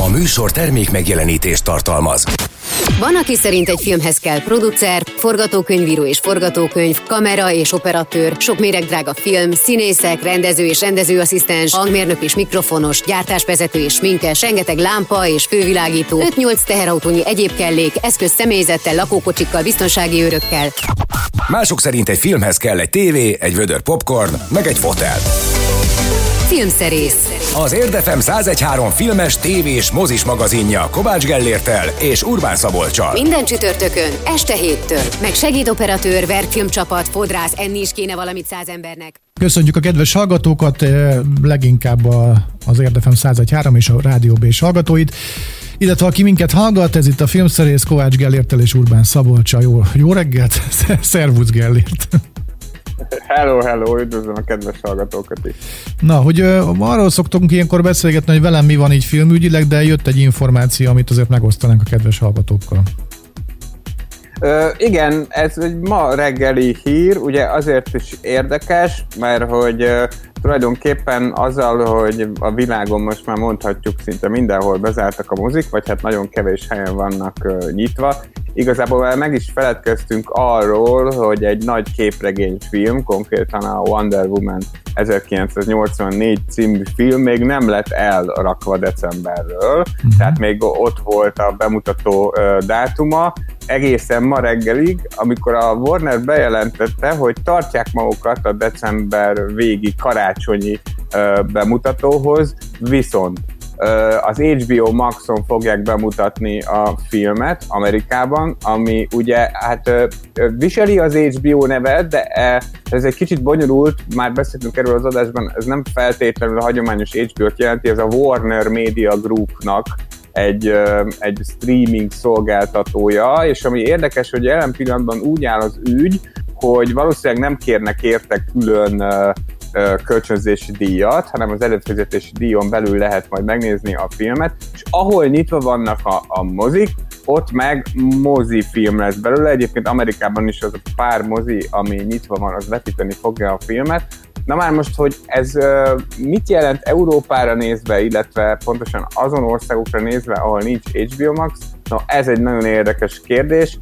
A műsor termék megjelenítést tartalmaz. Van, aki szerint egy filmhez kell producer, forgatókönyvíró és forgatókönyv, kamera és operatőr, sok méregdrága film, színészek, rendező és rendezőasszisztens, hangmérnök és mikrofonos, gyártásvezető és sminkes, rengeteg lámpa és fővilágító, 5-8 teherautónyi egyéb kellék, eszköz személyzettel, lakókocsikkal, biztonsági őrökkel. Mások szerint egy filmhez kell egy tévé, egy vödör popcorn, meg egy fotel. Filmszerész. Az Érdefem 1013 filmes, tévés, mozis magazinja Kovács Gellértel és Urbán Szabolcsal. Minden csütörtökön, este héttől. Meg segédoperatőr, verkfilmcsapat, fodrász, enni is kéne valamit száz embernek. Köszönjük a kedves hallgatókat, eh, leginkább a, az Érdefem 1013 és a Rádió B hallgatóit. Illetve aki minket hallgat, ez itt a filmszerész Kovács Gellértel és Urbán Szabolcsa. Jó, jó reggelt, szervusz Gellért! Hello, hello, üdvözlöm a kedves hallgatókat is. Na, hogy uh, arról szoktunk ilyenkor beszélgetni, hogy velem mi van így filmügyileg, de jött egy információ, amit azért megosztanánk a kedves hallgatókkal. Ö, igen, ez egy ma reggeli hír, ugye azért is érdekes, mert hogy tulajdonképpen azzal, hogy a világon most már mondhatjuk szinte mindenhol bezártak a mozik, vagy hát nagyon kevés helyen vannak nyitva, igazából már meg is feledkeztünk arról, hogy egy nagy képregényfilm, konkrétan a Wonder Woman 1984 című film még nem lett elrakva decemberről, uh-huh. tehát még ott volt a bemutató dátuma, egészen ma reggelig, amikor a Warner bejelentette, hogy tartják magukat a december végi karácsonyi uh, bemutatóhoz, viszont az HBO Maxon fogják bemutatni a filmet Amerikában, ami ugye hát viseli az HBO nevet, de ez egy kicsit bonyolult, már beszéltünk erről az adásban, ez nem feltétlenül a hagyományos HBO-t jelenti, ez a Warner Media Groupnak egy, egy streaming szolgáltatója, és ami érdekes, hogy jelen pillanatban úgy áll az ügy, hogy valószínűleg nem kérnek érte külön kölcsönzési díjat, hanem az előfizetési díjon belül lehet majd megnézni a filmet, és ahol nyitva vannak a, a mozik, ott meg mozifilm lesz belőle. Egyébként Amerikában is az a pár mozi, ami nyitva van, az vetíteni fogja a filmet. Na már most, hogy ez mit jelent Európára nézve, illetve pontosan azon országokra nézve, ahol nincs HBO Max, no ez egy nagyon érdekes kérdés.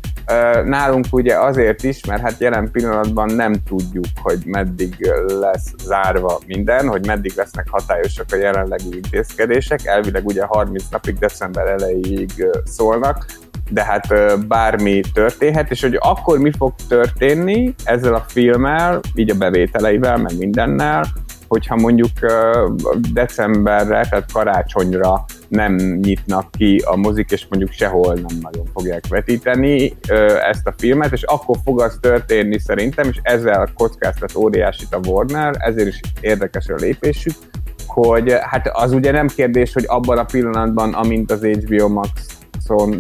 Nálunk ugye azért is, mert hát jelen pillanatban nem tudjuk, hogy meddig lesz zárva minden, hogy meddig lesznek hatályosak a jelenlegi intézkedések. Elvileg ugye 30 napig december elejéig szólnak, de hát bármi történhet, és hogy akkor mi fog történni ezzel a filmmel, így a bevételeivel, meg mindennel, hogyha mondjuk decemberre, tehát karácsonyra nem nyitnak ki a mozik, és mondjuk sehol nem nagyon fogják vetíteni ezt a filmet, és akkor fog az történni szerintem, és ezzel kockáztat óriásit a Warner, ezért is érdekes a lépésük, hogy hát az ugye nem kérdés, hogy abban a pillanatban, amint az HBO Max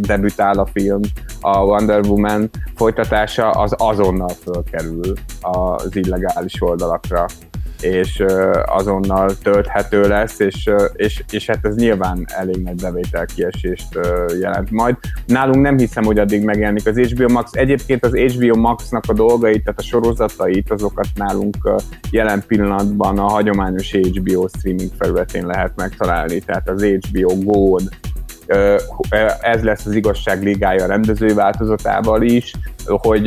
debütál a film, a Wonder Woman folytatása, az azonnal fölkerül az illegális oldalakra és azonnal tölthető lesz, és, és, és hát ez nyilván elég nagy bevétel kiesést jelent majd. Nálunk nem hiszem, hogy addig megjelenik az HBO Max. Egyébként az HBO Max-nak a dolgait, tehát a sorozatait, azokat nálunk jelen pillanatban a hagyományos HBO streaming felületén lehet megtalálni, tehát az HBO Gold ez lesz az igazság ligája a rendezői változatával is, hogy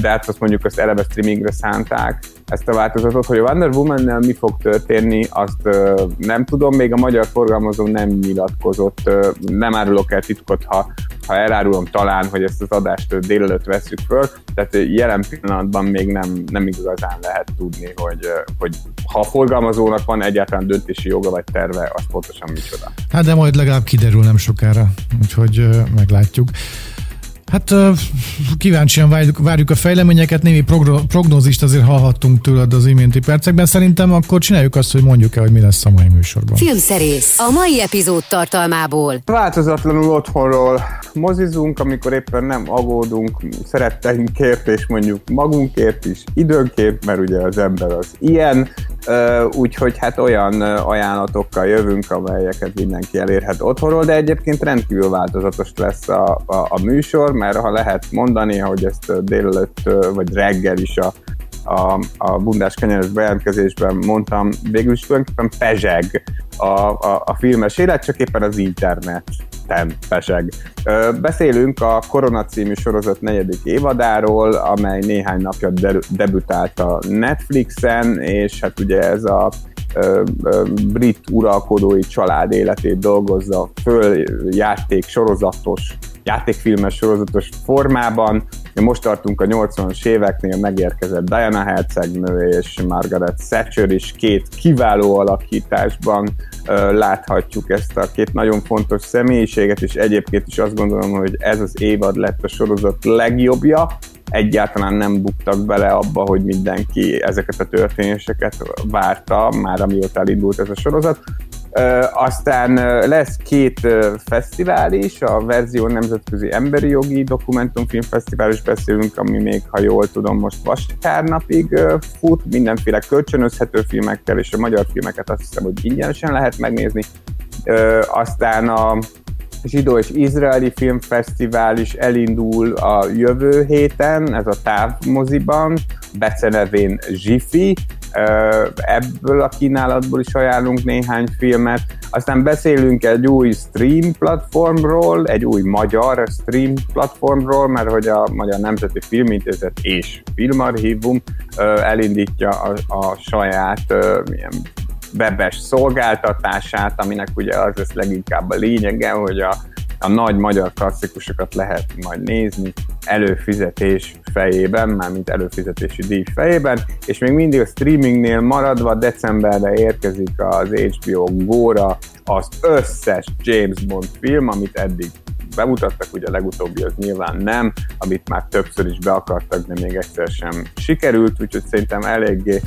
de hát azt mondjuk azt eleve streamingre szánták ezt a változatot, hogy a Wonder woman mi fog történni, azt nem tudom, még a magyar forgalmazó nem nyilatkozott, nem árulok el titkot, ha, ha elárulom talán, hogy ezt az adást délelőtt veszük föl, tehát jelen pillanatban még nem, nem igazán lehet tudni, hogy, hogy ha a forgalmazónak van egyáltalán döntési joga vagy terve, az pontosan micsoda. Hát de majd legalább kiderül nem sokára, úgyhogy meglátjuk. Hát kíváncsian várjuk, várjuk a fejleményeket, némi prognózist azért hallhattunk tőled az iménti percekben. Szerintem akkor csináljuk azt, hogy mondjuk el, hogy mi lesz a mai műsorban. Filmszerész a mai epizód tartalmából. Változatlanul otthonról mozizunk, amikor éppen nem agódunk szeretteinkért, és mondjuk magunkért is időnként, mert ugye az ember az ilyen, úgyhogy hát olyan ajánlatokkal jövünk, amelyeket mindenki elérhet otthonról, de egyébként rendkívül változatos lesz a, a, a műsor, mert ha lehet mondani, hogy ezt délelőtt vagy reggel is a a, a bundás kenyeres bejelentkezésben mondtam, végül is tulajdonképpen pezseg a, a, a filmes élet, csak éppen az internet ten peseg. Beszélünk a Korona című sorozat negyedik évadáról, amely néhány napja debütált a Netflixen, és hát ugye ez a brit uralkodói család életét dolgozza föl játék sorozatos játékfilmes sorozatos formában. Most tartunk a 80-as éveknél, megérkezett Diana Hercegnő és Margaret Thatcher is két kiváló alakításban láthatjuk ezt a két nagyon fontos személyiséget, és egyébként is azt gondolom, hogy ez az évad lett a sorozat legjobbja, egyáltalán nem buktak bele abba, hogy mindenki ezeket a történéseket várta, már amióta elindult ez a sorozat. Aztán lesz két fesztivál is, a Verzió Nemzetközi Emberi Jogi Dokumentumfilmfesztivál is beszélünk, ami még, ha jól tudom, most vasárnapig fut, mindenféle kölcsönözhető filmekkel, és a magyar filmeket azt hiszem, hogy ingyenesen lehet megnézni. Aztán a Zsidó és Izraeli Filmfesztivál is elindul a jövő héten, ez a távmoziban, becenevén Zsifi, ebből a kínálatból is ajánlunk néhány filmet. Aztán beszélünk egy új stream platformról, egy új magyar stream platformról, mert hogy a Magyar Nemzeti Filmintézet és Filmarchívum elindítja a, a saját ilyen webes szolgáltatását, aminek ugye az lesz leginkább a lényege, hogy a, a nagy magyar klasszikusokat lehet majd nézni előfizetés fejében, mármint előfizetési díj fejében, és még mindig a streamingnél maradva decemberre érkezik az HBO Go-ra az összes James Bond film, amit eddig bemutattak, ugye a legutóbbi az nyilván nem, amit már többször is be akartak, de még egyszer sem sikerült, úgyhogy szerintem eléggé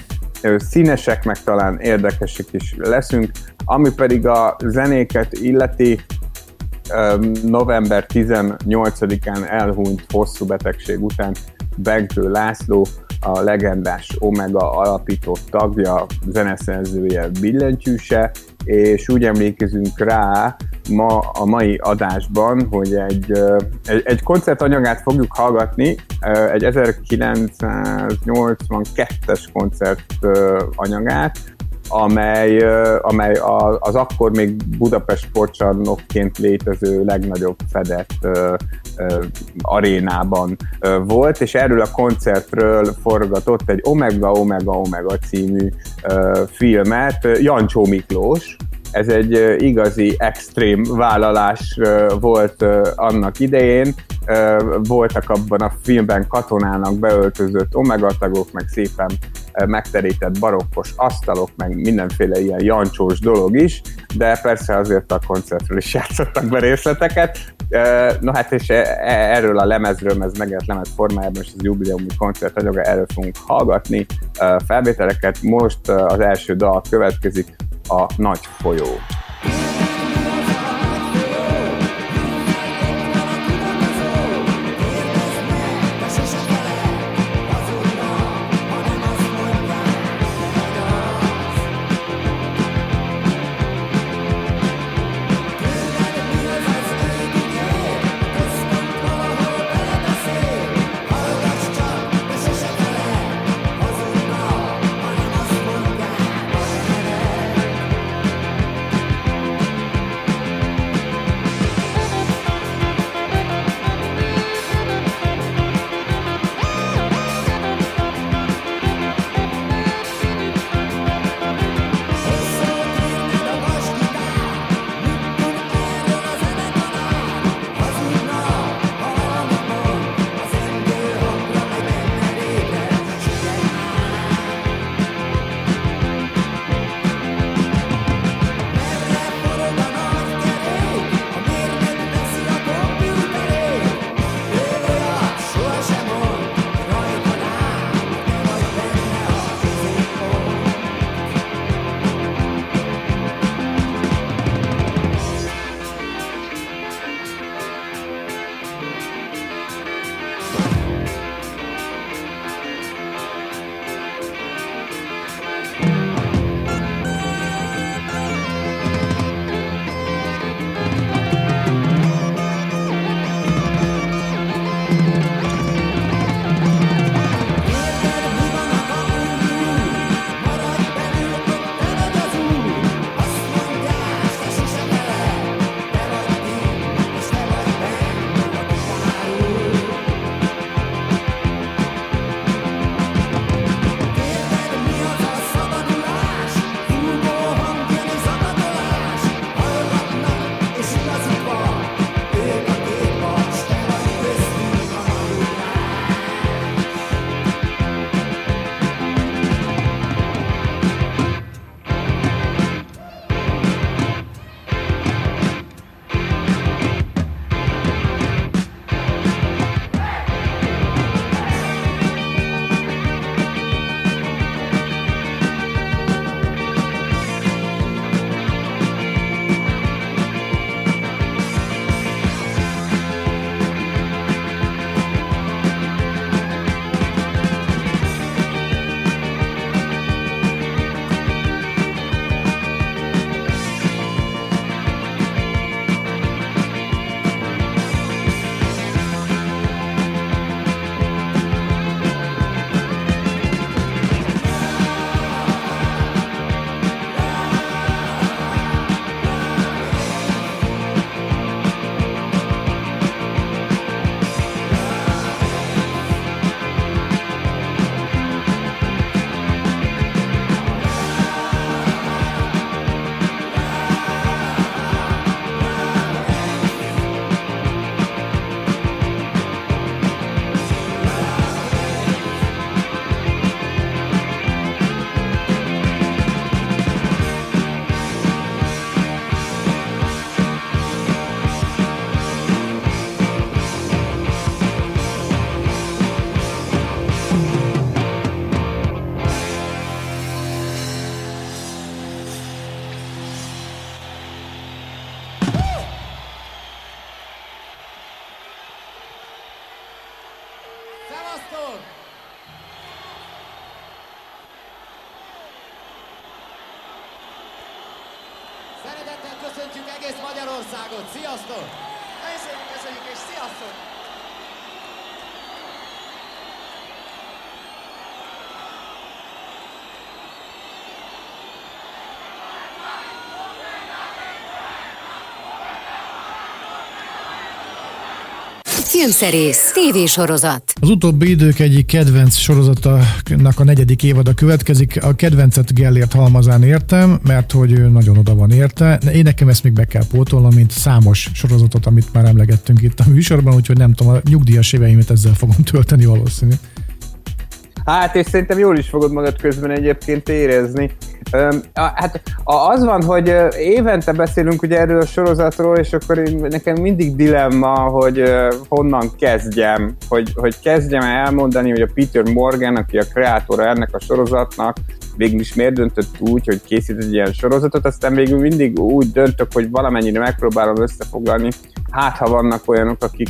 színesek, meg talán érdekesek is leszünk. Ami pedig a zenéket illeti, november 18-án elhunyt hosszú betegség után Begdő László, a legendás Omega alapító tagja, zeneszerzője, billentyűse, és úgy emlékezünk rá ma a mai adásban, hogy egy, egy, egy koncertanyagát fogjuk hallgatni, egy 1982-es koncert anyagát, amely, amely az akkor még Budapest sportcsarnokként létező legnagyobb fedett arénában volt, és erről a koncertről forgatott egy Omega Omega Omega című filmet Jancsó Miklós, ez egy igazi extrém vállalás volt annak idején. Voltak abban a filmben katonának beöltözött omegatagok, meg szépen megterített barokkos asztalok, meg mindenféle ilyen jancsós dolog is, de persze azért a koncertről is játszottak be részleteket. No hát és e, e, erről a lemezről, ez megjelent lemez formájában, és az jubileumi koncert anyaga, erről fogunk hallgatni felvételeket. Most az első dal következik, a Nagy folyó. Filmszerész, tévésorozat. Az utóbbi idők egyik kedvenc sorozatának a negyedik évada következik. A kedvencet Gellért halmazán értem, mert hogy ő nagyon oda van érte. Én nekem ezt még be kell pótolnom, mint számos sorozatot, amit már emlegettünk itt a műsorban, úgyhogy nem tudom, a nyugdíjas éveimet ezzel fogom tölteni valószínű. Hát, és szerintem jól is fogod magad közben egyébként érezni. Hát az van, hogy évente beszélünk ugye erről a sorozatról, és akkor nekem mindig dilemma, hogy honnan kezdjem, hogy, hogy kezdjem elmondani, hogy a Peter Morgan, aki a kreátora ennek a sorozatnak, végül is miért döntött úgy, hogy készít egy ilyen sorozatot, aztán végül mindig úgy döntök, hogy valamennyire megpróbálom összefoglalni, hát ha vannak olyanok, akik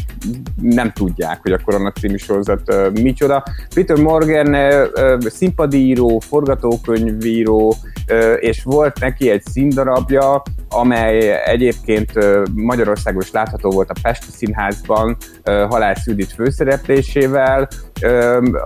nem tudják, hogy a Korona című sorozat uh, micsoda. Peter Morgan uh, színpadíró, forgatókönyvíró, és volt neki egy színdarabja, amely egyébként Magyarországon is látható volt a Pesti Színházban Halász Judit főszereplésével,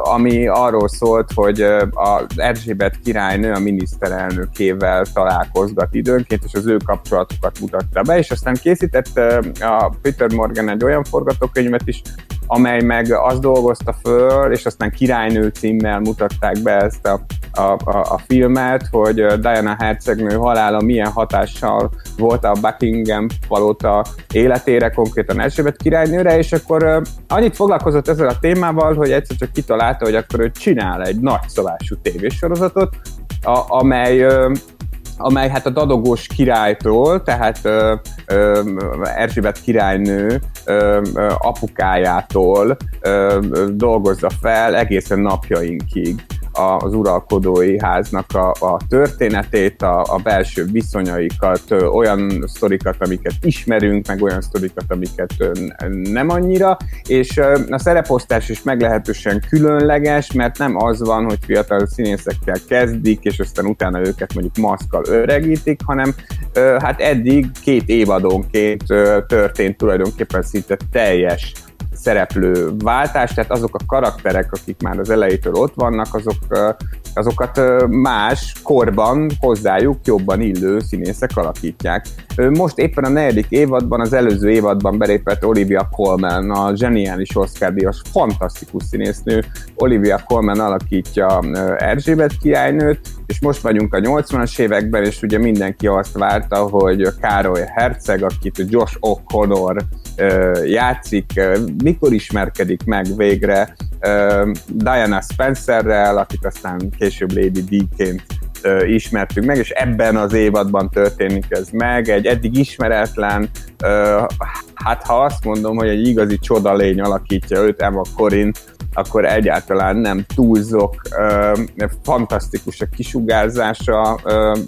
ami arról szólt, hogy az Erzsébet királynő a miniszterelnökével találkozgat időnként, és az ő kapcsolatukat mutatta be, és aztán készített a Peter Morgan egy olyan forgatókönyvet is, amely meg azt dolgozta föl, és aztán királynő címmel mutatták be ezt a, a, a, a filmet, hogy Diana hercegnő halála milyen hatással volt a Buckingham palota életére, konkrétan Erzsébet királynőre, és akkor annyit foglalkozott ezzel a témával, hogy egyszer csak kitalálta, hogy akkor ő csinál egy nagyszabású tévésorozatot, a, amely uh, amely hát a dadogós királytól, tehát ö, ö, Erzsébet királynő ö, ö, apukájától ö, ö, dolgozza fel egészen napjainkig az uralkodói háznak a, a történetét, a, a belső viszonyaikat, olyan sztorikat, amiket ismerünk, meg olyan sztorikat, amiket nem annyira, és a szereposztás is meglehetősen különleges, mert nem az van, hogy fiatal színészekkel kezdik, és aztán utána őket mondjuk maszkal öregítik, hanem hát eddig két évadonként történt tulajdonképpen szinte teljes szereplő váltás, tehát azok a karakterek, akik már az elejétől ott vannak, azok, azokat más korban hozzájuk jobban illő színészek alakítják. Most éppen a negyedik évadban, az előző évadban belépett Olivia Colman, a zseniális Oscar díjas, fantasztikus színésznő. Olivia Colman alakítja Erzsébet királynőt, és most vagyunk a 80-as években, és ugye mindenki azt várta, hogy Károly Herceg, akit Josh O'Connor játszik, mikor ismerkedik meg végre Diana Spencerrel, akit aztán később Lady D-ként ismertük meg, és ebben az évadban történik ez meg, egy eddig ismeretlen, hát ha azt mondom, hogy egy igazi csodalény alakítja őt, Emma Corin, akkor egyáltalán nem túlzok, fantasztikus a kisugárzása,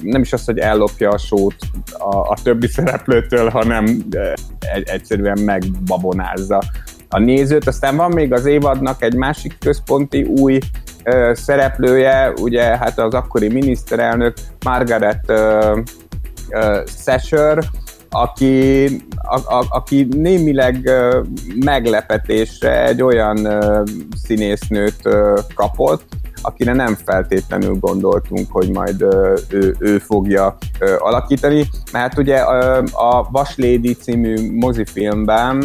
nem is az, hogy ellopja a sót a, többi szereplőtől, hanem egyszerűen megbabonázza a nézőt. Aztán van még az évadnak egy másik központi új szereplője, ugye hát az akkori miniszterelnök Margaret Thatcher, aki, a, a, aki némileg meglepetésre egy ö, színésznőt kapott, akire nem feltétlenül gondoltunk, hogy majd ő, ő fogja alakítani, mert ugye ö, a Vaslédi című mozifilmben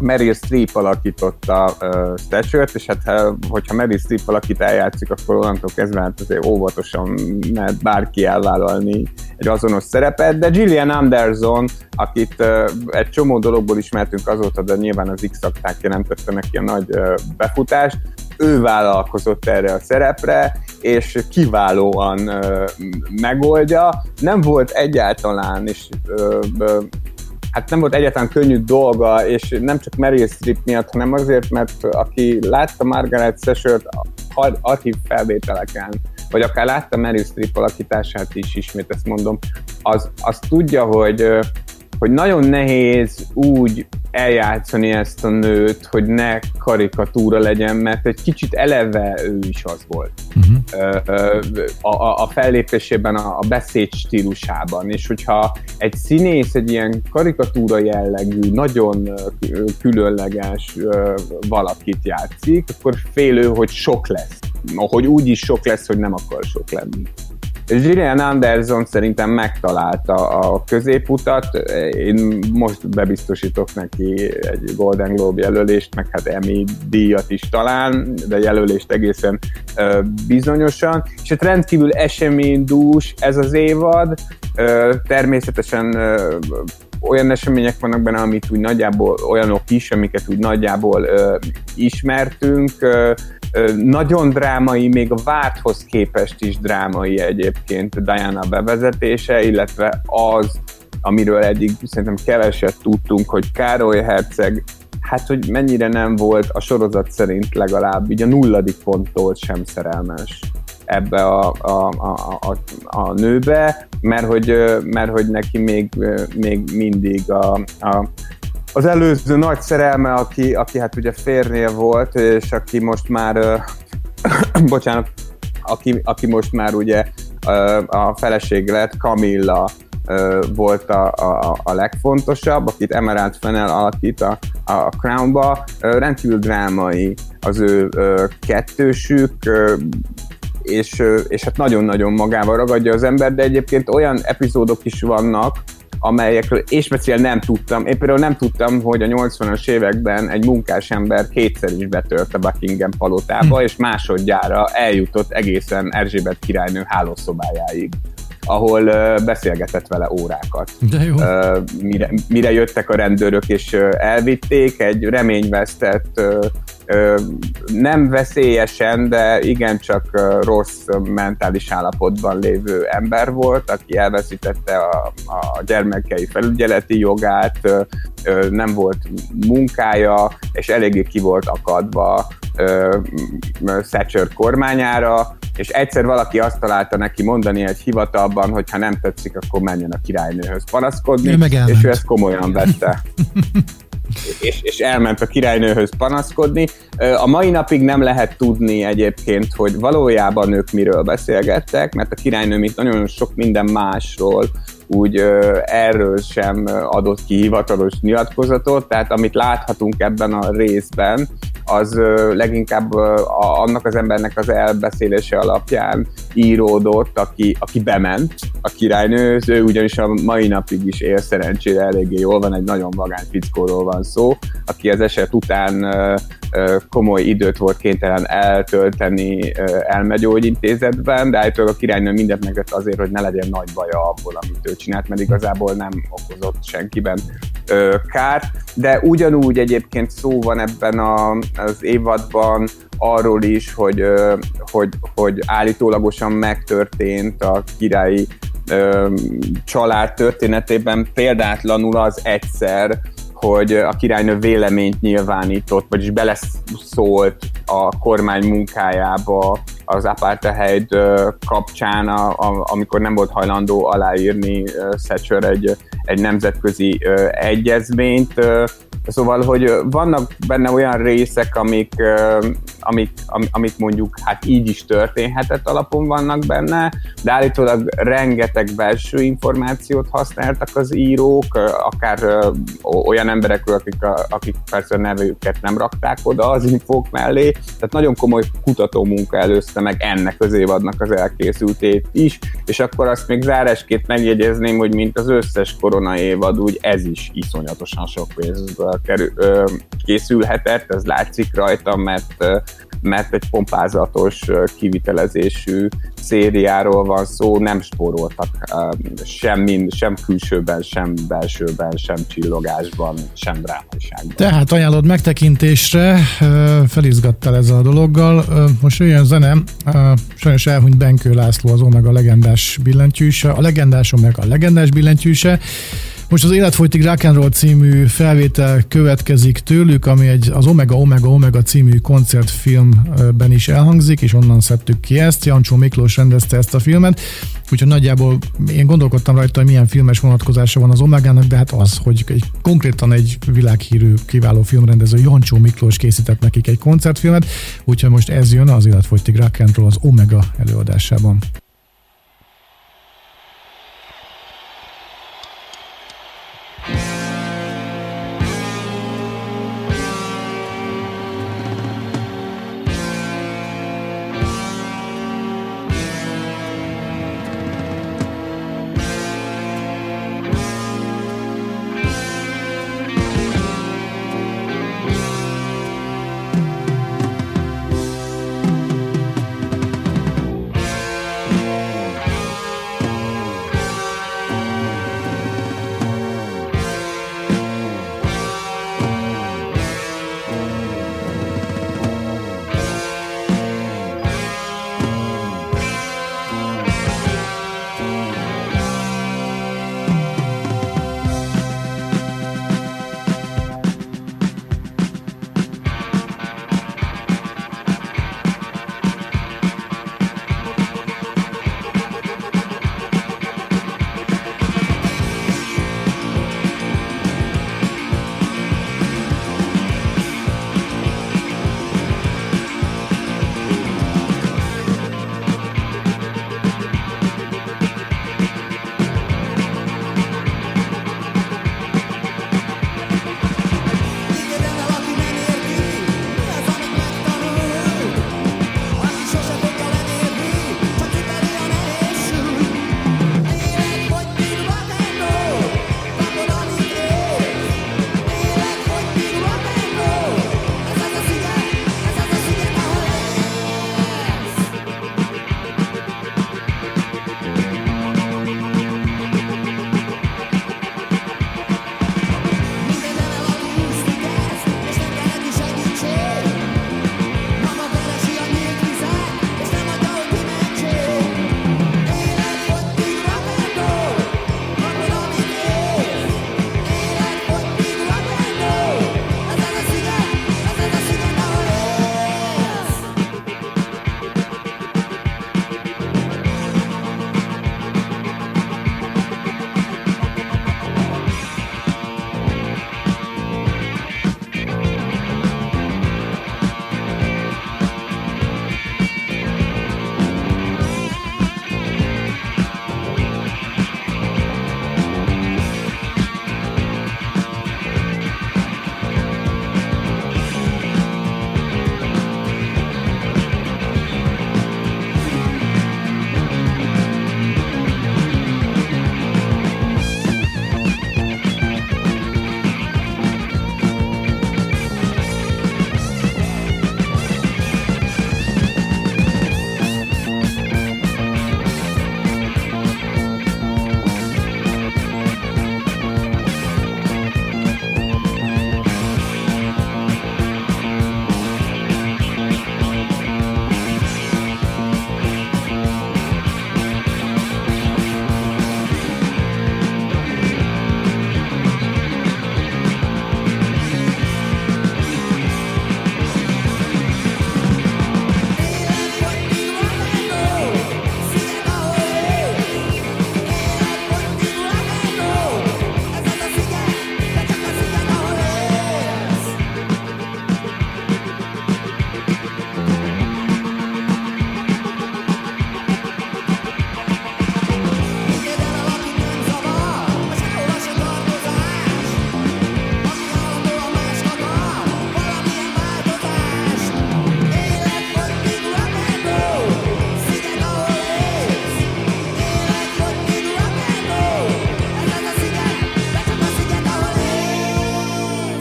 Meryl Streep alakította uh, Statue-t, és hát hogyha Meryl Streep alakít eljátszik, akkor onnantól kezdve hát azért óvatosan mert bárki elvállalni egy azonos szerepet, de Gillian Anderson, akit uh, egy csomó dologból ismertünk azóta, de nyilván az x nem tette neki a nagy uh, befutást, ő vállalkozott erre a szerepre, és kiválóan uh, megoldja. Nem volt egyáltalán, és uh, hát nem volt egyáltalán könnyű dolga, és nem csak Meryl Streep miatt, hanem azért, mert aki látta Margaret Thatcher-t archív felvételeken, vagy akár látta Meryl Streep alakítását is, ismét ezt mondom, az, az tudja, hogy hogy nagyon nehéz úgy eljátszani ezt a nőt, hogy ne karikatúra legyen, mert egy kicsit eleve ő is az volt. Uh-huh. A, a, a fellépésében, a, a beszéd stílusában, és hogyha egy színész egy ilyen karikatúra jellegű, nagyon különleges valakit játszik, akkor félő, hogy sok lesz. Hogy úgy is sok lesz, hogy nem akar sok lenni. Gillian Anderson szerintem megtalálta a középutat, én most bebiztosítok neki egy Golden Globe jelölést, meg hát Emmy díjat is talán, de jelölést egészen bizonyosan, és hát rendkívül eseménydús ez az évad, természetesen olyan események vannak benne, amit úgy nagyjából olyanok is, amiket úgy nagyjából ismertünk, nagyon drámai, még a várthoz képest is drámai egyébként Diana bevezetése, illetve az, amiről eddig szerintem keveset tudtunk, hogy Károly Herceg hát hogy mennyire nem volt a sorozat szerint legalább így a nulladik ponttól sem szerelmes ebbe a, a, a, a, a nőbe, mert hogy, mert hogy neki még, még mindig a, a az előző nagy szerelme, aki, aki hát ugye férnél volt, és aki most már, uh, bocsánat, aki, aki most már ugye a feleség lett, Camilla volt a, a, a legfontosabb, akit Emerald Fennel alakít a, a Crown-ba. Rendkívül drámai az ő kettősük, és, és hát nagyon-nagyon magával ragadja az ember, de egyébként olyan epizódok is vannak, amelyekről és speciál nem tudtam. Én például nem tudtam, hogy a 80-as években egy munkás ember kétszer is betört a Buckingham palotába, hm. és másodjára eljutott egészen Erzsébet királynő hálószobájáig ahol beszélgetett vele órákat. De jó. Mire, mire jöttek a rendőrök és elvitték, egy reményvesztett nem veszélyesen, de igencsak rossz mentális állapotban lévő ember volt, aki elveszítette a, a gyermekei felügyeleti jogát, nem volt munkája, és eléggé ki volt akadva Thatcher kormányára, és egyszer valaki azt találta neki mondani egy hivatalban, hogy ha nem tetszik, akkor menjen a királynőhöz panaszkodni, ő és ő ezt komolyan vette. és, és elment a királynőhöz panaszkodni. A mai napig nem lehet tudni egyébként, hogy valójában ők miről beszélgettek, mert a királynő, mint nagyon sok minden másról, úgy erről sem adott ki hivatalos nyilatkozatot, tehát amit láthatunk ebben a részben, az leginkább annak az embernek az elbeszélése alapján íródott, aki, aki bement a királynőhöz, ő ugyanis a mai napig is él szerencsére eléggé jól van, egy nagyon vagány fickóról van szó, aki az eset után komoly időt volt kénytelen eltölteni elmegyógyintézetben, de állítólag a királynő mindent megtett azért, hogy ne legyen nagy baja abból, amit ő csinált, mert igazából nem okozott senkiben kár, de ugyanúgy egyébként szó van ebben a, az évadban arról is, hogy, hogy, hogy állítólagosan megtörtént a királyi család történetében. Példátlanul az egyszer, hogy a királynő véleményt nyilvánított, vagyis beleszólt a kormány munkájába az apartheid kapcsán, a, a, amikor nem volt hajlandó aláírni Thatcher egy, egy nemzetközi egyezményt, Szóval, hogy vannak benne olyan részek, amik, amik, amik mondjuk hát így is történhetett alapon vannak benne, de állítólag rengeteg belső információt használtak az írók, akár olyan emberekről, akik, akik persze a nevüket nem rakták oda az infók mellé, tehát nagyon komoly kutató munka előzte meg ennek az évadnak az elkészültét is, és akkor azt még zárásként megjegyezném, hogy mint az összes korona évad, úgy ez is iszonyatosan sok pénzből ö, készülhetett, ez látszik rajta, mert, mert egy pompázatos kivitelezésű szériáról van szó, nem spóroltak sem, mind, sem külsőben, sem belsőben, sem csillogásban, sem drámaiságban. Tehát ajánlod megtekintésre, felizgattál ezzel a dologgal. Most jöjjön zene, sajnos elhunyt Benkő László az Omega legendás billentyűse, a legendás Omega a legendás billentyűse, most az Életfolytig Rock and Roll című felvétel következik tőlük, ami egy, az Omega Omega Omega című koncertfilmben is elhangzik, és onnan szedtük ki ezt. Jancsó Miklós rendezte ezt a filmet. Úgyhogy nagyjából én gondolkodtam rajta, hogy milyen filmes vonatkozása van az Omegának, de hát az, hogy egy, konkrétan egy világhírű, kiváló filmrendező Jancsó Miklós készített nekik egy koncertfilmet, úgyhogy most ez jön az életfogytig rock az Omega előadásában.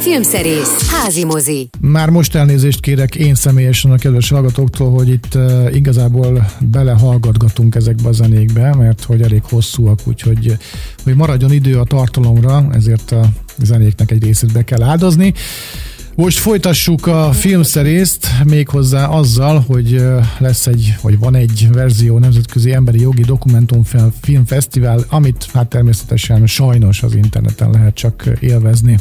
Filmszerész, házi mozi. Már most elnézést kérek én személyesen a kedves hallgatóktól, hogy itt uh, igazából belehallgatgatunk ezekbe a zenékbe, mert hogy elég hosszúak, úgyhogy hogy maradjon idő a tartalomra, ezért a zenéknek egy részét be kell áldozni. Most folytassuk a filmszerészt méghozzá azzal, hogy lesz egy, vagy van egy verzió Nemzetközi Emberi Jogi Dokumentumfilmfesztivál, amit hát természetesen sajnos az interneten lehet csak élvezni.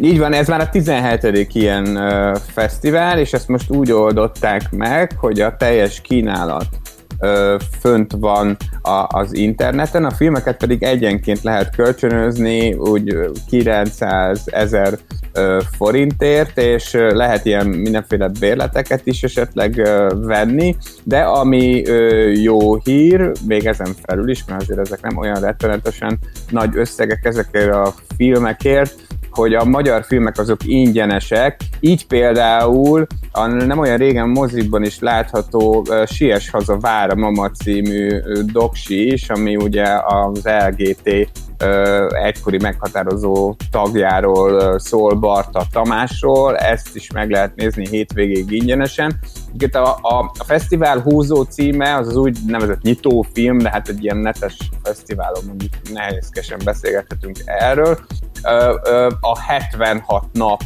Így van, ez már a 17. ilyen uh, fesztivál, és ezt most úgy oldották meg, hogy a teljes kínálat fönt van a, az interneten, a filmeket pedig egyenként lehet kölcsönözni, úgy 900 ezer forintért, és lehet ilyen mindenféle bérleteket is esetleg venni, de ami jó hír, még ezen felül is, mert azért ezek nem olyan rettenetesen nagy összegek ezekért a filmekért, hogy a magyar filmek azok ingyenesek, így például a nem olyan régen mozikban is látható Sies haza Vára Mama című doksi is, ami ugye az LGT egykori meghatározó tagjáról szól Barta Tamásról, ezt is meg lehet nézni hétvégéig ingyenesen. A, a, a fesztivál húzó címe az az úgy nevezett nyitófilm, de hát egy ilyen netes fesztiválon mondjuk nehézkesen beszélgethetünk erről. A 76 nap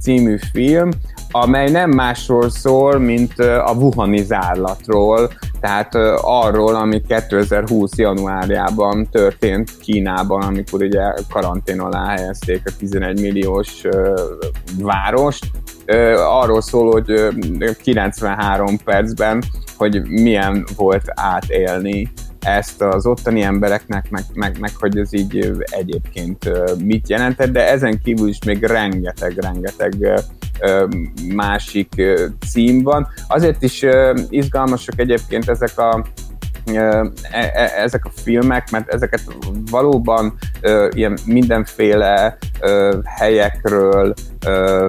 című film, amely nem másról szól, mint a Wuhani zárlatról, tehát arról, ami 2020. januárjában történt Kínában, amikor ugye karantén alá helyezték a 11 milliós várost. Arról szól, hogy 93 percben, hogy milyen volt átélni ezt az ottani embereknek, meg, meg, meg hogy ez így egyébként mit jelentett, de ezen kívül is még rengeteg-rengeteg másik cím van. Azért is izgalmasak egyébként ezek a e, e, ezek a filmek, mert ezeket valóban ilyen mindenféle helyekről,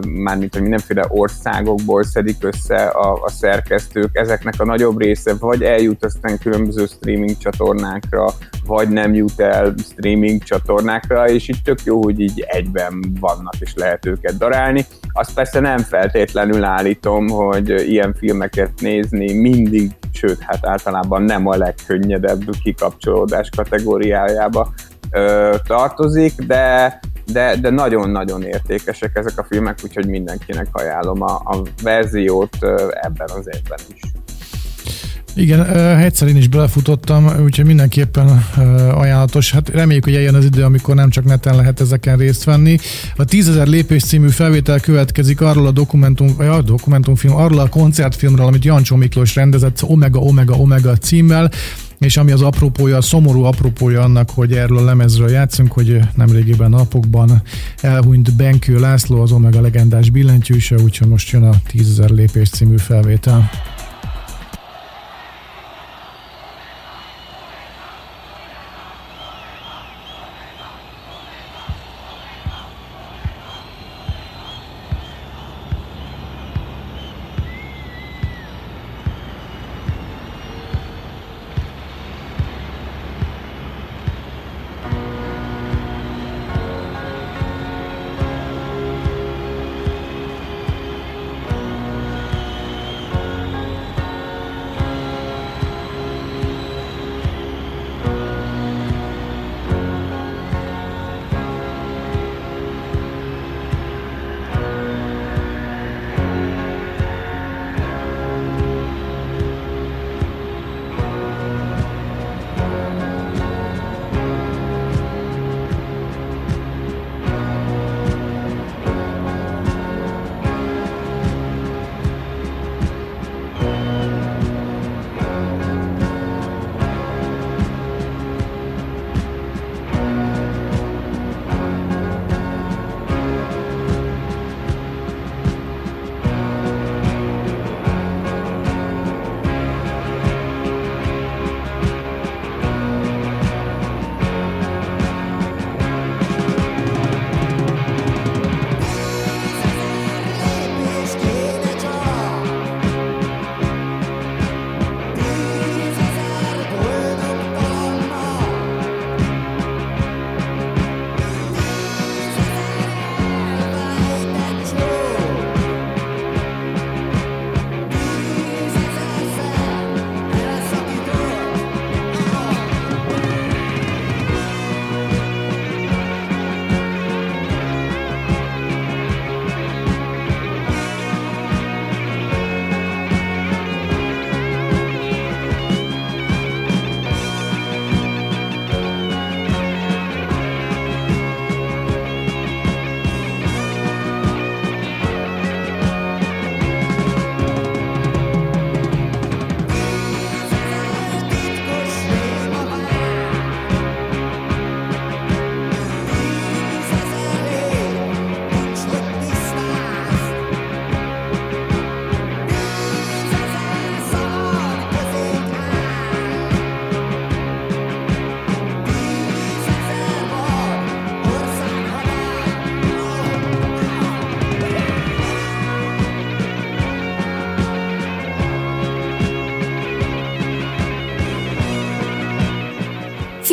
mármint hogy mindenféle országokból szedik össze a, a szerkesztők, ezeknek a nagyobb része vagy eljut aztán különböző streaming csatornákra, vagy nem jut el streaming csatornákra, és így tök jó, hogy így egyben vannak, és lehet őket darálni. Azt persze nem feltétlenül állítom, hogy ilyen filmeket nézni mindig, sőt, hát általában nem a legkönnyedebb kikapcsolódás kategóriájába tartozik, de de, de nagyon-nagyon értékesek ezek a filmek, úgyhogy mindenkinek ajánlom a, a verziót ebben az évben is. Igen, egyszer én is belefutottam, úgyhogy mindenképpen ajánlatos. Hát reméljük, hogy eljön az idő, amikor nem csak neten lehet ezeken részt venni. A 10.000 lépés című felvétel következik arról a dokumentum, vagy a dokumentumfilm, arról a koncertfilmről, amit Jancsó Miklós rendezett, Omega, Omega, Omega címmel és ami az apropója, a szomorú apropója annak, hogy erről a lemezről játszunk, hogy nemrégében napokban elhunyt Benkő László, az Omega legendás billentyűse, úgyhogy most jön a 10.000 lépés című felvétel.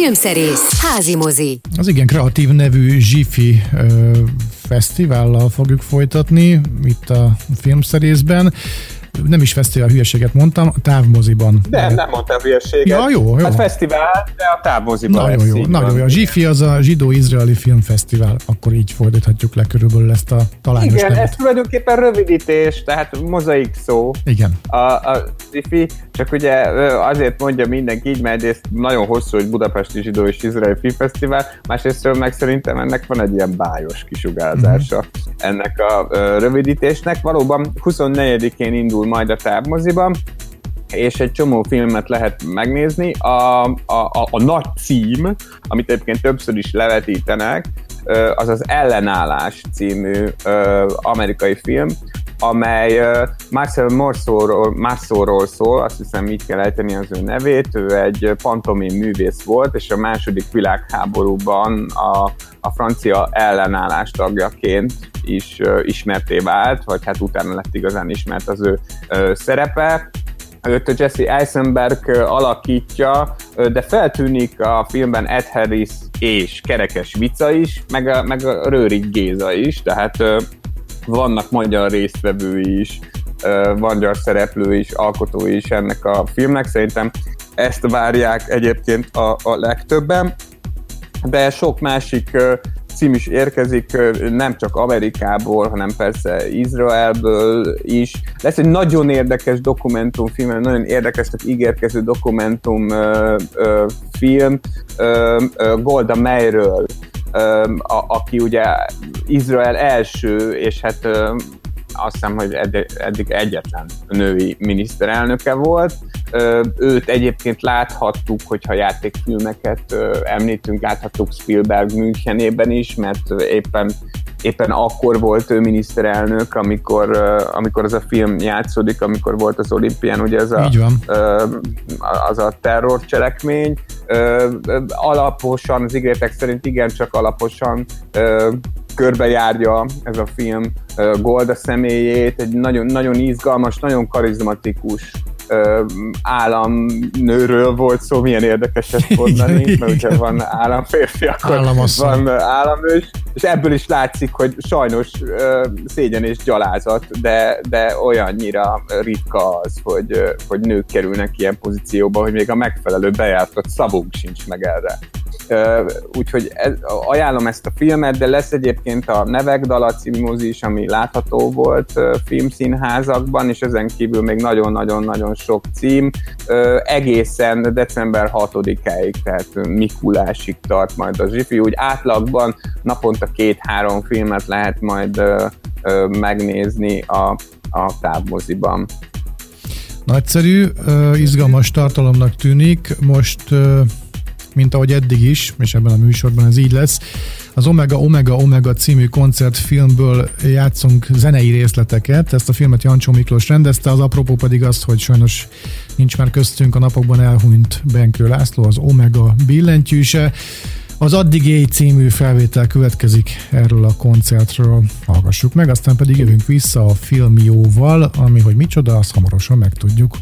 Filmszerész, házi mozi. Az igen kreatív nevű Zsifi ö, fesztivállal fogjuk folytatni itt a filmszerészben nem is fesztivál hülyeséget mondtam, a távmoziban. De nem mondtam hülyeséget. Ja, jó, jó. Hát fesztivál, de a távmoziban Nagyon jó, nagyon jó. A Zsifi az a Zsidó-Izraeli Filmfesztivál, akkor így fordíthatjuk le körülbelül ezt a talányos Igen, nevet. ez tulajdonképpen rövidítés, tehát mozaik szó. Igen. A, a Zsifi, csak ugye azért mondja mindenki így, mert ez nagyon hosszú, hogy Budapesti Zsidó és Izraeli Filmfesztivál, másrésztről meg szerintem ennek van egy ilyen bájos kisugárzása mm-hmm. ennek a rövidítésnek. Valóban 24-én indul majd a távmoziban, és egy csomó filmet lehet megnézni. A, a, a, a nagy cím, amit egyébként többször is levetítenek, az az Ellenállás című amerikai film, amely Marcel Marceau Marceauról szól, azt hiszem így kell ejteni az ő nevét, ő egy pantomim művész volt, és a második világháborúban a, a francia ellenállás tagjaként is ismerté vált, vagy hát utána lett igazán ismert az ő szerepe. Őt Jesse Eisenberg alakítja, de feltűnik a filmben Ed Harris és Kerekes Vica is, meg a, meg a Rőrik Géza is, tehát vannak magyar résztvevői is, magyar szereplő is, alkotó is ennek a filmnek. Szerintem ezt várják egyébként a, a legtöbben, de sok másik cím is érkezik, nem csak Amerikából, hanem persze Izraelből is. Lesz egy nagyon érdekes dokumentumfilm, egy nagyon érdekesnek ígérkező dokumentumfilm Golda Meirről, aki ugye Izrael első, és hát azt hiszem, hogy eddig egyetlen női miniszterelnöke volt. Őt egyébként láthattuk, hogyha játékfilmeket említünk, láthattuk Spielberg Münchenében is, mert éppen éppen akkor volt ő miniszterelnök, amikor, amikor az a film játszódik, amikor volt az olimpián, ugye ez a, az a terrorcselekmény. Alaposan, az ígéretek szerint igencsak alaposan körbejárja ez a film Golda személyét, egy nagyon, nagyon izgalmas, nagyon karizmatikus államnőről volt szó, milyen érdekes ezt mondani, mert ugye van államférfi, akkor Államasszony. van államnő, és ebből is látszik, hogy sajnos szégyen és gyalázat, de, de olyannyira ritka az, hogy, hogy nők kerülnek ilyen pozícióba, hogy még a megfelelő bejártott szavunk sincs meg erre. Úgyhogy ez, ajánlom ezt a filmet, de lesz egyébként a Nevek Dala is, ami látható volt filmszínházakban, és ezen kívül még nagyon-nagyon-nagyon sok cím. Egészen december 6-áig, tehát Mikulásig tart majd a zsifi, úgy átlagban naponta két-három filmet lehet majd megnézni a, a távmoziban. Nagyszerű, izgalmas tartalomnak tűnik. Most mint ahogy eddig is, és ebben a műsorban ez így lesz. Az Omega Omega Omega című koncertfilmből játszunk zenei részleteket. Ezt a filmet Jancsó Miklós rendezte, az apropó pedig az, hogy sajnos nincs már köztünk a napokban elhunyt Benkő László, az Omega billentyűse. Az Addig Éj című felvétel következik erről a koncertről. Hallgassuk meg, aztán pedig jövünk vissza a filmjóval, ami hogy micsoda, azt hamarosan megtudjuk.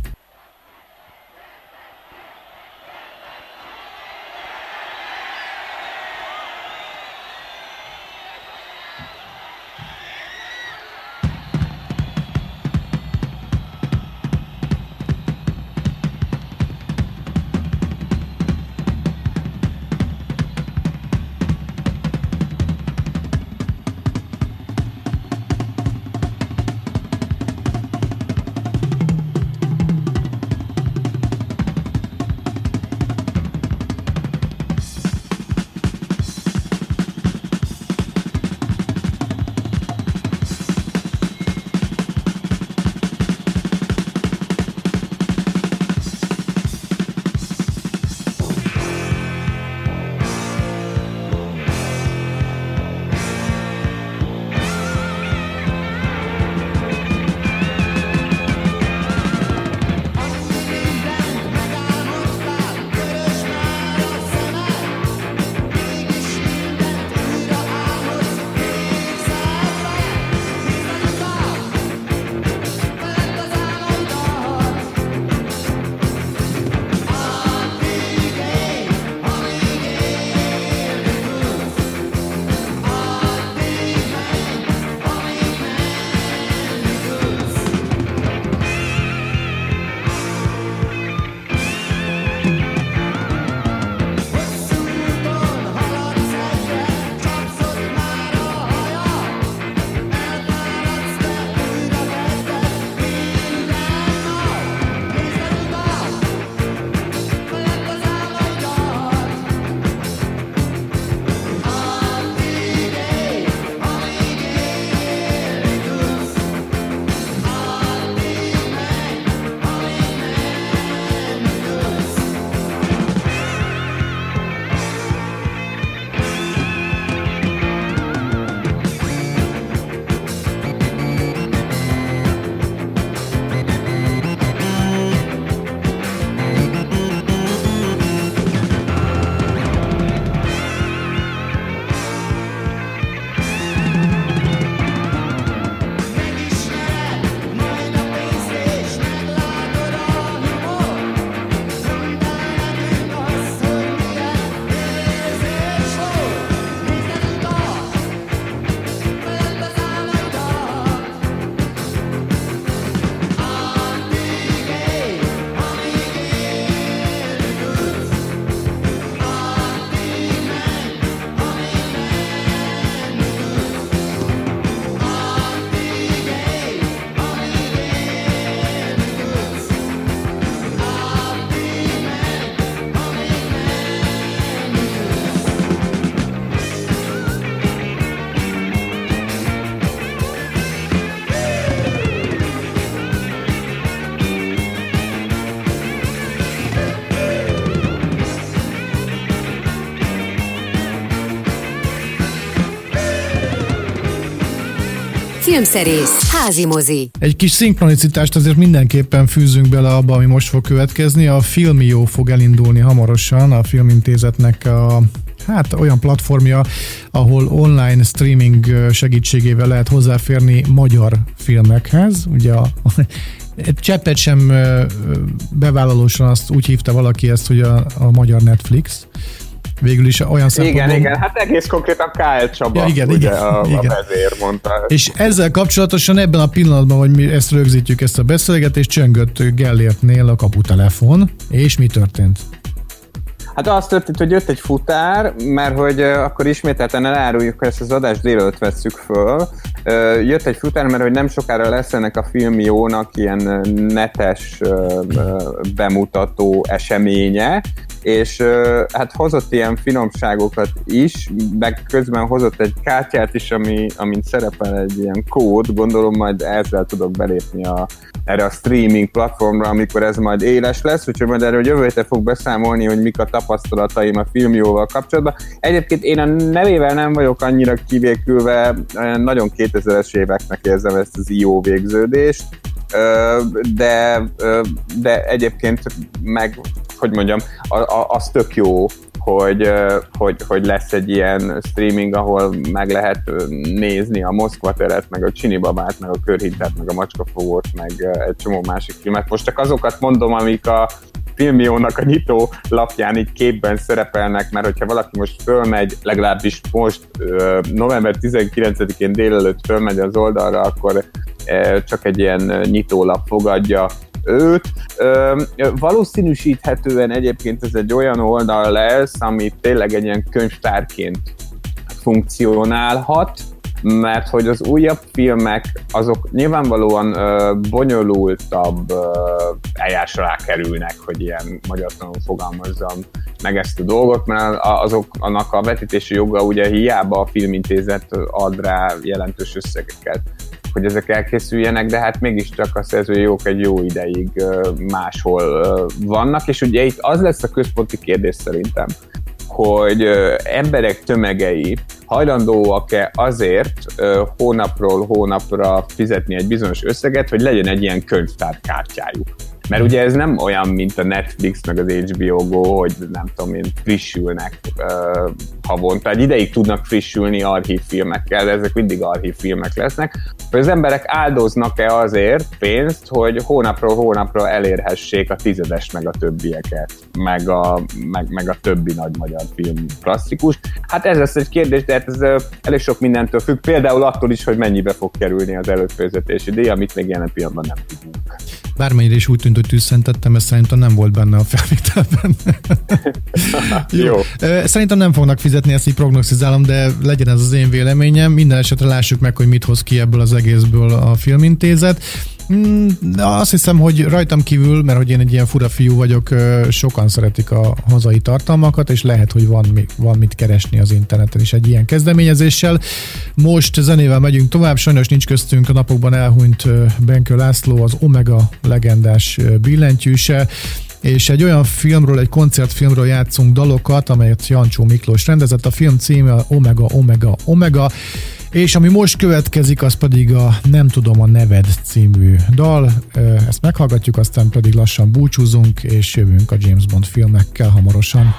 Filmszerész, házi mozi. Egy kis szinkronicitást azért mindenképpen fűzünk bele abba, ami most fog következni. A Filmió fog elindulni hamarosan, a Filmintézetnek a hát olyan platformja, ahol online streaming segítségével lehet hozzáférni magyar filmekhez. Ugye a, cseppet sem bevállalósan azt úgy hívta valaki ezt, hogy a, a magyar Netflix végül is olyan szempontból... Igen, igen, hát egész konkrétan K.L. Csaba, ja, igen, ugye igen, a, igen. a vezér mondta. És ezzel kapcsolatosan ebben a pillanatban, hogy mi ezt rögzítjük, ezt a beszélgetést, csöngött Gellértnél a kaputelefon, és mi történt? Hát az történt, hogy jött egy futár, mert hogy akkor ismételten eláruljuk, hogy ezt az adást délőtt vesszük föl. Jött egy futár, mert hogy nem sokára lesz ennek a filmjónak ilyen netes bemutató eseménye, és hát hozott ilyen finomságokat is, meg közben hozott egy kártyát is, ami, amint szerepel egy ilyen kód, gondolom majd ezzel tudok belépni a, erre a streaming platformra, amikor ez majd éles lesz, úgyhogy majd erről jövő héten fog beszámolni, hogy mik a tapasztalataim a filmjóval kapcsolatban. Egyébként én a nevével nem vagyok annyira kivékülve, nagyon 2000-es éveknek érzem ezt az IO végződést, de, de egyébként meg, hogy mondjam, az tök jó, hogy, hogy, hogy lesz egy ilyen streaming, ahol meg lehet nézni a Moszkva teret, meg a Csinibabát, meg a Körhintet, meg a Macskafogót, meg egy csomó másik filmet. Most csak azokat mondom, amik a Filmiónak a nyitó lapján így képben szerepelnek, mert hogyha valaki most fölmegy, legalábbis most november 19-én délelőtt fölmegy az oldalra, akkor csak egy ilyen nyitólap fogadja őt. Valószínűsíthetően egyébként ez egy olyan oldal lesz, ami tényleg egy ilyen könyvtárként funkcionálhat, mert hogy az újabb filmek azok nyilvánvalóan ö, bonyolultabb ö, kerülnek, hogy ilyen magyartanul fogalmazzam meg ezt a dolgot, mert azok, annak a vetítési joga ugye hiába a filmintézet ad rá jelentős összegeket hogy ezek elkészüljenek, de hát mégiscsak a szerzői jók egy jó ideig máshol vannak, és ugye itt az lesz a központi kérdés szerintem, hogy emberek tömegei hajlandóak-e azért hónapról hónapra fizetni egy bizonyos összeget, hogy legyen egy ilyen könyvtárkártyájuk. Mert ugye ez nem olyan, mint a Netflix meg az HBO Go, hogy nem tudom én, frissülnek uh, havonta. Egy ideig tudnak frissülni archívfilmekkel, de ezek mindig archívfilmek lesznek. Hogy az emberek áldoznak-e azért pénzt, hogy hónapról hónapra elérhessék a tizedes meg a többieket, meg a, meg, meg a többi nagy magyar film klasszikus. Hát ez lesz egy kérdés, de hát ez elég sok mindentől függ. Például attól is, hogy mennyibe fog kerülni az előfizetési díj, amit még jelen pillanatban nem tudunk. Bármennyire is úgy tűnt, hogy tűzszentettem, ez szerintem nem volt benne a felvételben. Jó. Jó. Szerintem nem fognak fizetni, ezt így prognosztizálom, de legyen ez az én véleményem. Minden esetre lássuk meg, hogy mit hoz ki ebből az egészből a filmintézet. Mm, azt hiszem, hogy rajtam kívül, mert hogy én egy ilyen fura fiú vagyok, sokan szeretik a hazai tartalmakat, és lehet, hogy van, van mit keresni az interneten is egy ilyen kezdeményezéssel. Most zenével megyünk tovább, sajnos nincs köztünk a napokban elhunyt Benkő László, az Omega legendás billentyűse, és egy olyan filmről, egy koncertfilmről játszunk dalokat, amelyet Jancsó Miklós rendezett. A film címe Omega, Omega, Omega, és ami most következik, az pedig a Nem tudom a neved című dal. Ezt meghallgatjuk, aztán pedig lassan búcsúzunk, és jövünk a James Bond filmekkel hamarosan.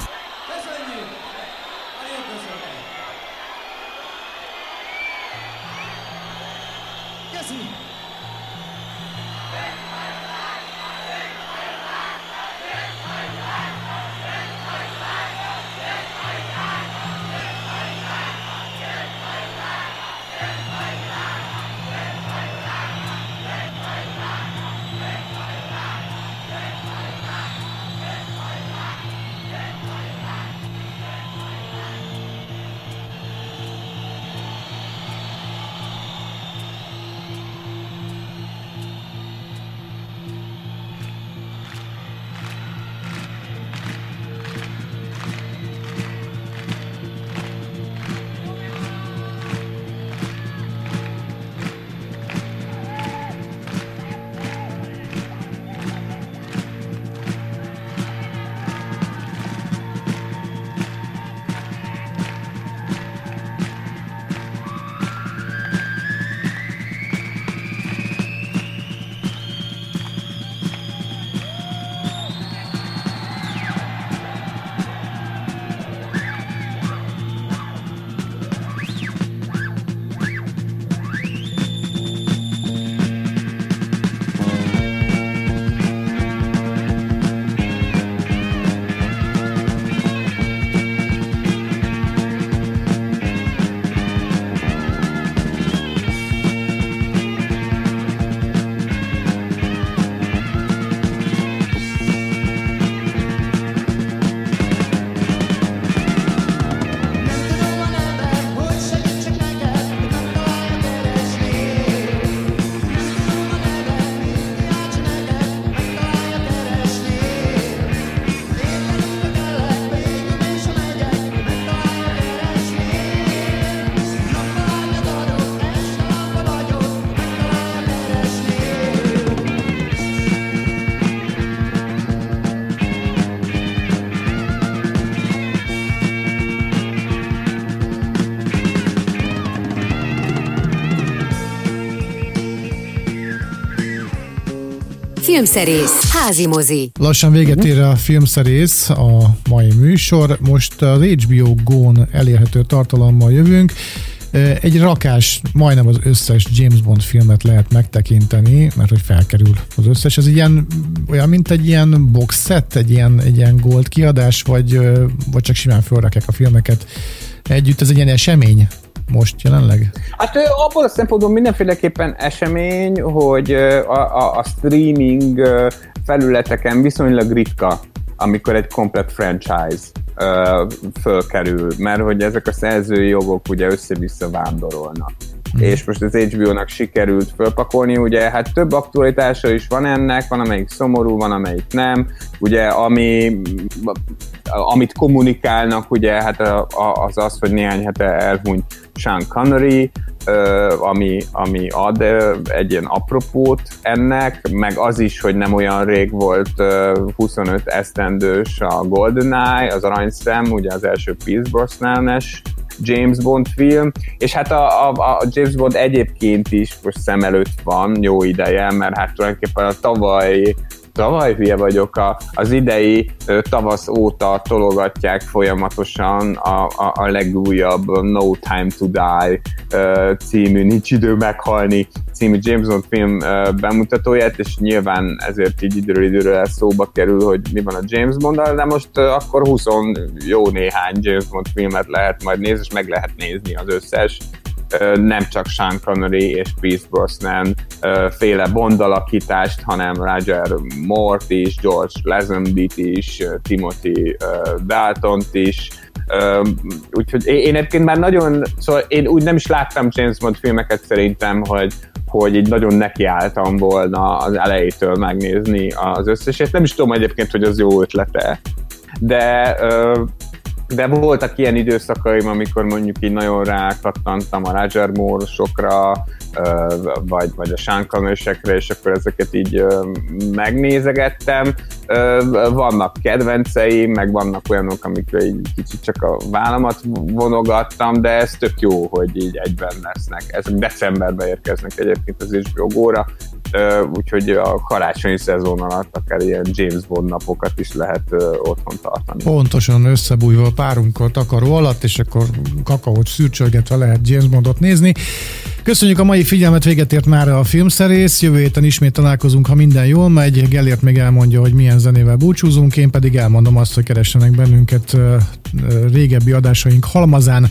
Filmszerész, házi mozi. Lassan véget ér a filmszerész, a mai műsor. Most az HBO Go-n elérhető tartalommal jövünk. Egy rakás, majdnem az összes James Bond filmet lehet megtekinteni, mert hogy felkerül az összes. Ez ilyen, olyan, mint egy ilyen box set, egy ilyen, egy ilyen gold kiadás, vagy, vagy csak simán felrakják a filmeket együtt. Ez egy ilyen esemény most jelenleg? Hát abból a szempontból mindenféleképpen esemény, hogy a, a, a streaming felületeken viszonylag ritka, amikor egy komplet franchise fölkerül, mert hogy ezek a szerzői jogok ugye össze-vissza vándorolnak. Mm. És most az HBO-nak sikerült fölpakolni, ugye hát több aktualitása is van ennek, van amelyik szomorú, van amelyik nem, ugye ami amit kommunikálnak, ugye hát az az, hogy néhány hete elhunyt Sean Connery, ami, ami ad egy ilyen apropót ennek, meg az is, hogy nem olyan rég volt 25 esztendős a GoldenEye, az aranyszem, ugye az első Pierce Brosnan-es James Bond film, és hát a, a, a James Bond egyébként is most szem előtt van jó ideje, mert hát tulajdonképpen a tavaly tavaly hülye vagyok, a, az idei tavasz óta tologatják folyamatosan a, a, a legújabb No Time to Die című, nincs idő meghalni című James Bond film bemutatóját, és nyilván ezért így időről időről szóba kerül, hogy mi van a James bond de most akkor 20 jó néhány James Bond filmet lehet majd nézni, és meg lehet nézni az összes nem csak Sean Connery és Pierce Brosnan féle bondalakítást, hanem Roger Moore-t is, George Lazenby-t is, Timothy Dalton-t is, úgyhogy én egyébként már nagyon, szóval én úgy nem is láttam James Bond filmeket szerintem, hogy, hogy így nagyon nekiálltam volna az elejétől megnézni az összeset. Nem is tudom egyébként, hogy az jó ötlete, de de voltak ilyen időszakaim, amikor mondjuk így nagyon rákattantam a Roger Moore-sokra, vagy, vagy a sánkanősekre, és akkor ezeket így megnézegettem. Vannak kedvenceim, meg vannak olyanok, amikre így kicsit csak a vállamat vonogattam, de ez tök jó, hogy így egyben lesznek. Ezek decemberben érkeznek egyébként az HBO Go-ra, úgyhogy a karácsonyi szezon alatt akár ilyen James Bond napokat is lehet otthon tartani. Pontosan összebújva párunkkal takaró alatt, és akkor kakaót szürcsölgetve lehet James Bondot nézni. Köszönjük a mai figyelmet, véget ért már a filmszerész. Jövő héten ismét találkozunk, ha minden jól megy. Gellért még elmondja, hogy milyen zenével búcsúzunk, én pedig elmondom azt, hogy keressenek bennünket régebbi adásaink halmazán,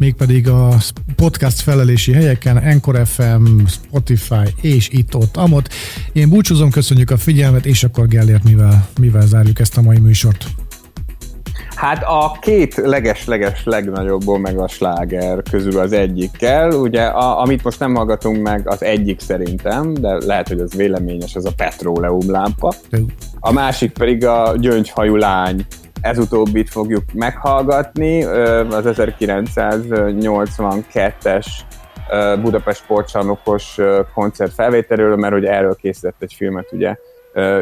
mégpedig a podcast felelési helyeken, Encore FM, Spotify és itt-ott, amott. Én búcsúzom, köszönjük a figyelmet, és akkor Gellért mivel, mivel zárjuk ezt a mai műsort. Hát a két leges-leges legnagyobb Omega sláger közül az egyikkel, ugye a, amit most nem hallgatunk meg, az egyik szerintem, de lehet, hogy az véleményes, az a petróleum lámpa. A másik pedig a gyöngyhajú lány. Ez utóbbit fogjuk meghallgatni, az 1982-es Budapest sportcsarnokos koncert felvételről, mert ugye erről készített egy filmet ugye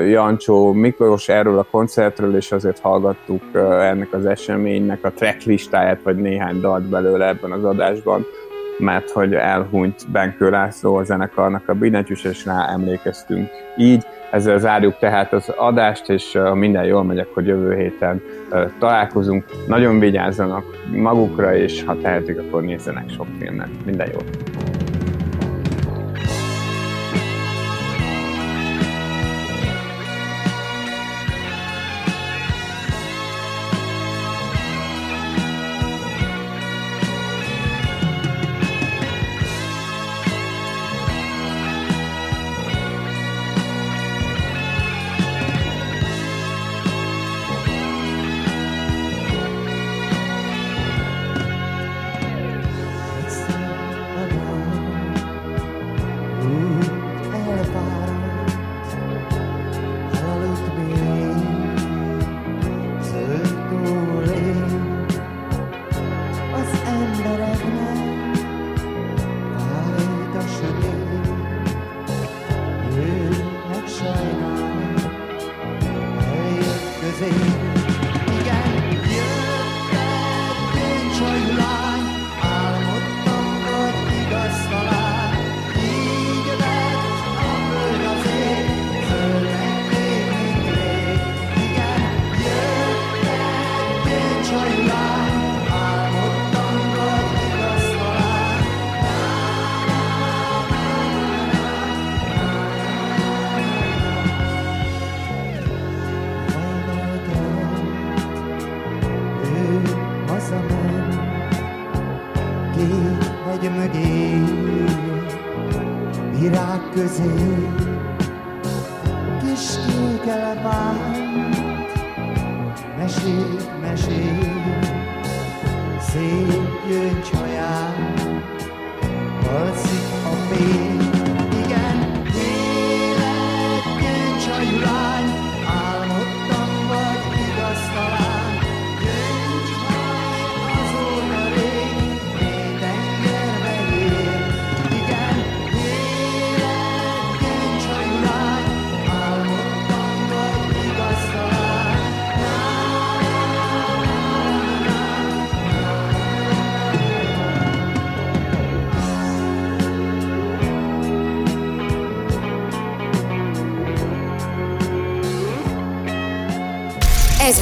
Jancsó Miklós erről a koncertről, és azért hallgattuk ennek az eseménynek a tracklistáját, vagy néhány dalt belőle ebben az adásban, mert hogy elhunyt Benkő László a zenekarnak a billentyűs, és rá emlékeztünk így. Ezzel zárjuk tehát az adást, és ha minden jól megy, akkor jövő héten találkozunk. Nagyon vigyázzanak magukra, és ha tehetik, akkor nézzenek sok filmet. Minden jót! take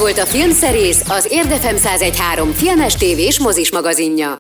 volt a Filmszerész, az Érdefem 1013 filmes tévés mozis magazinja.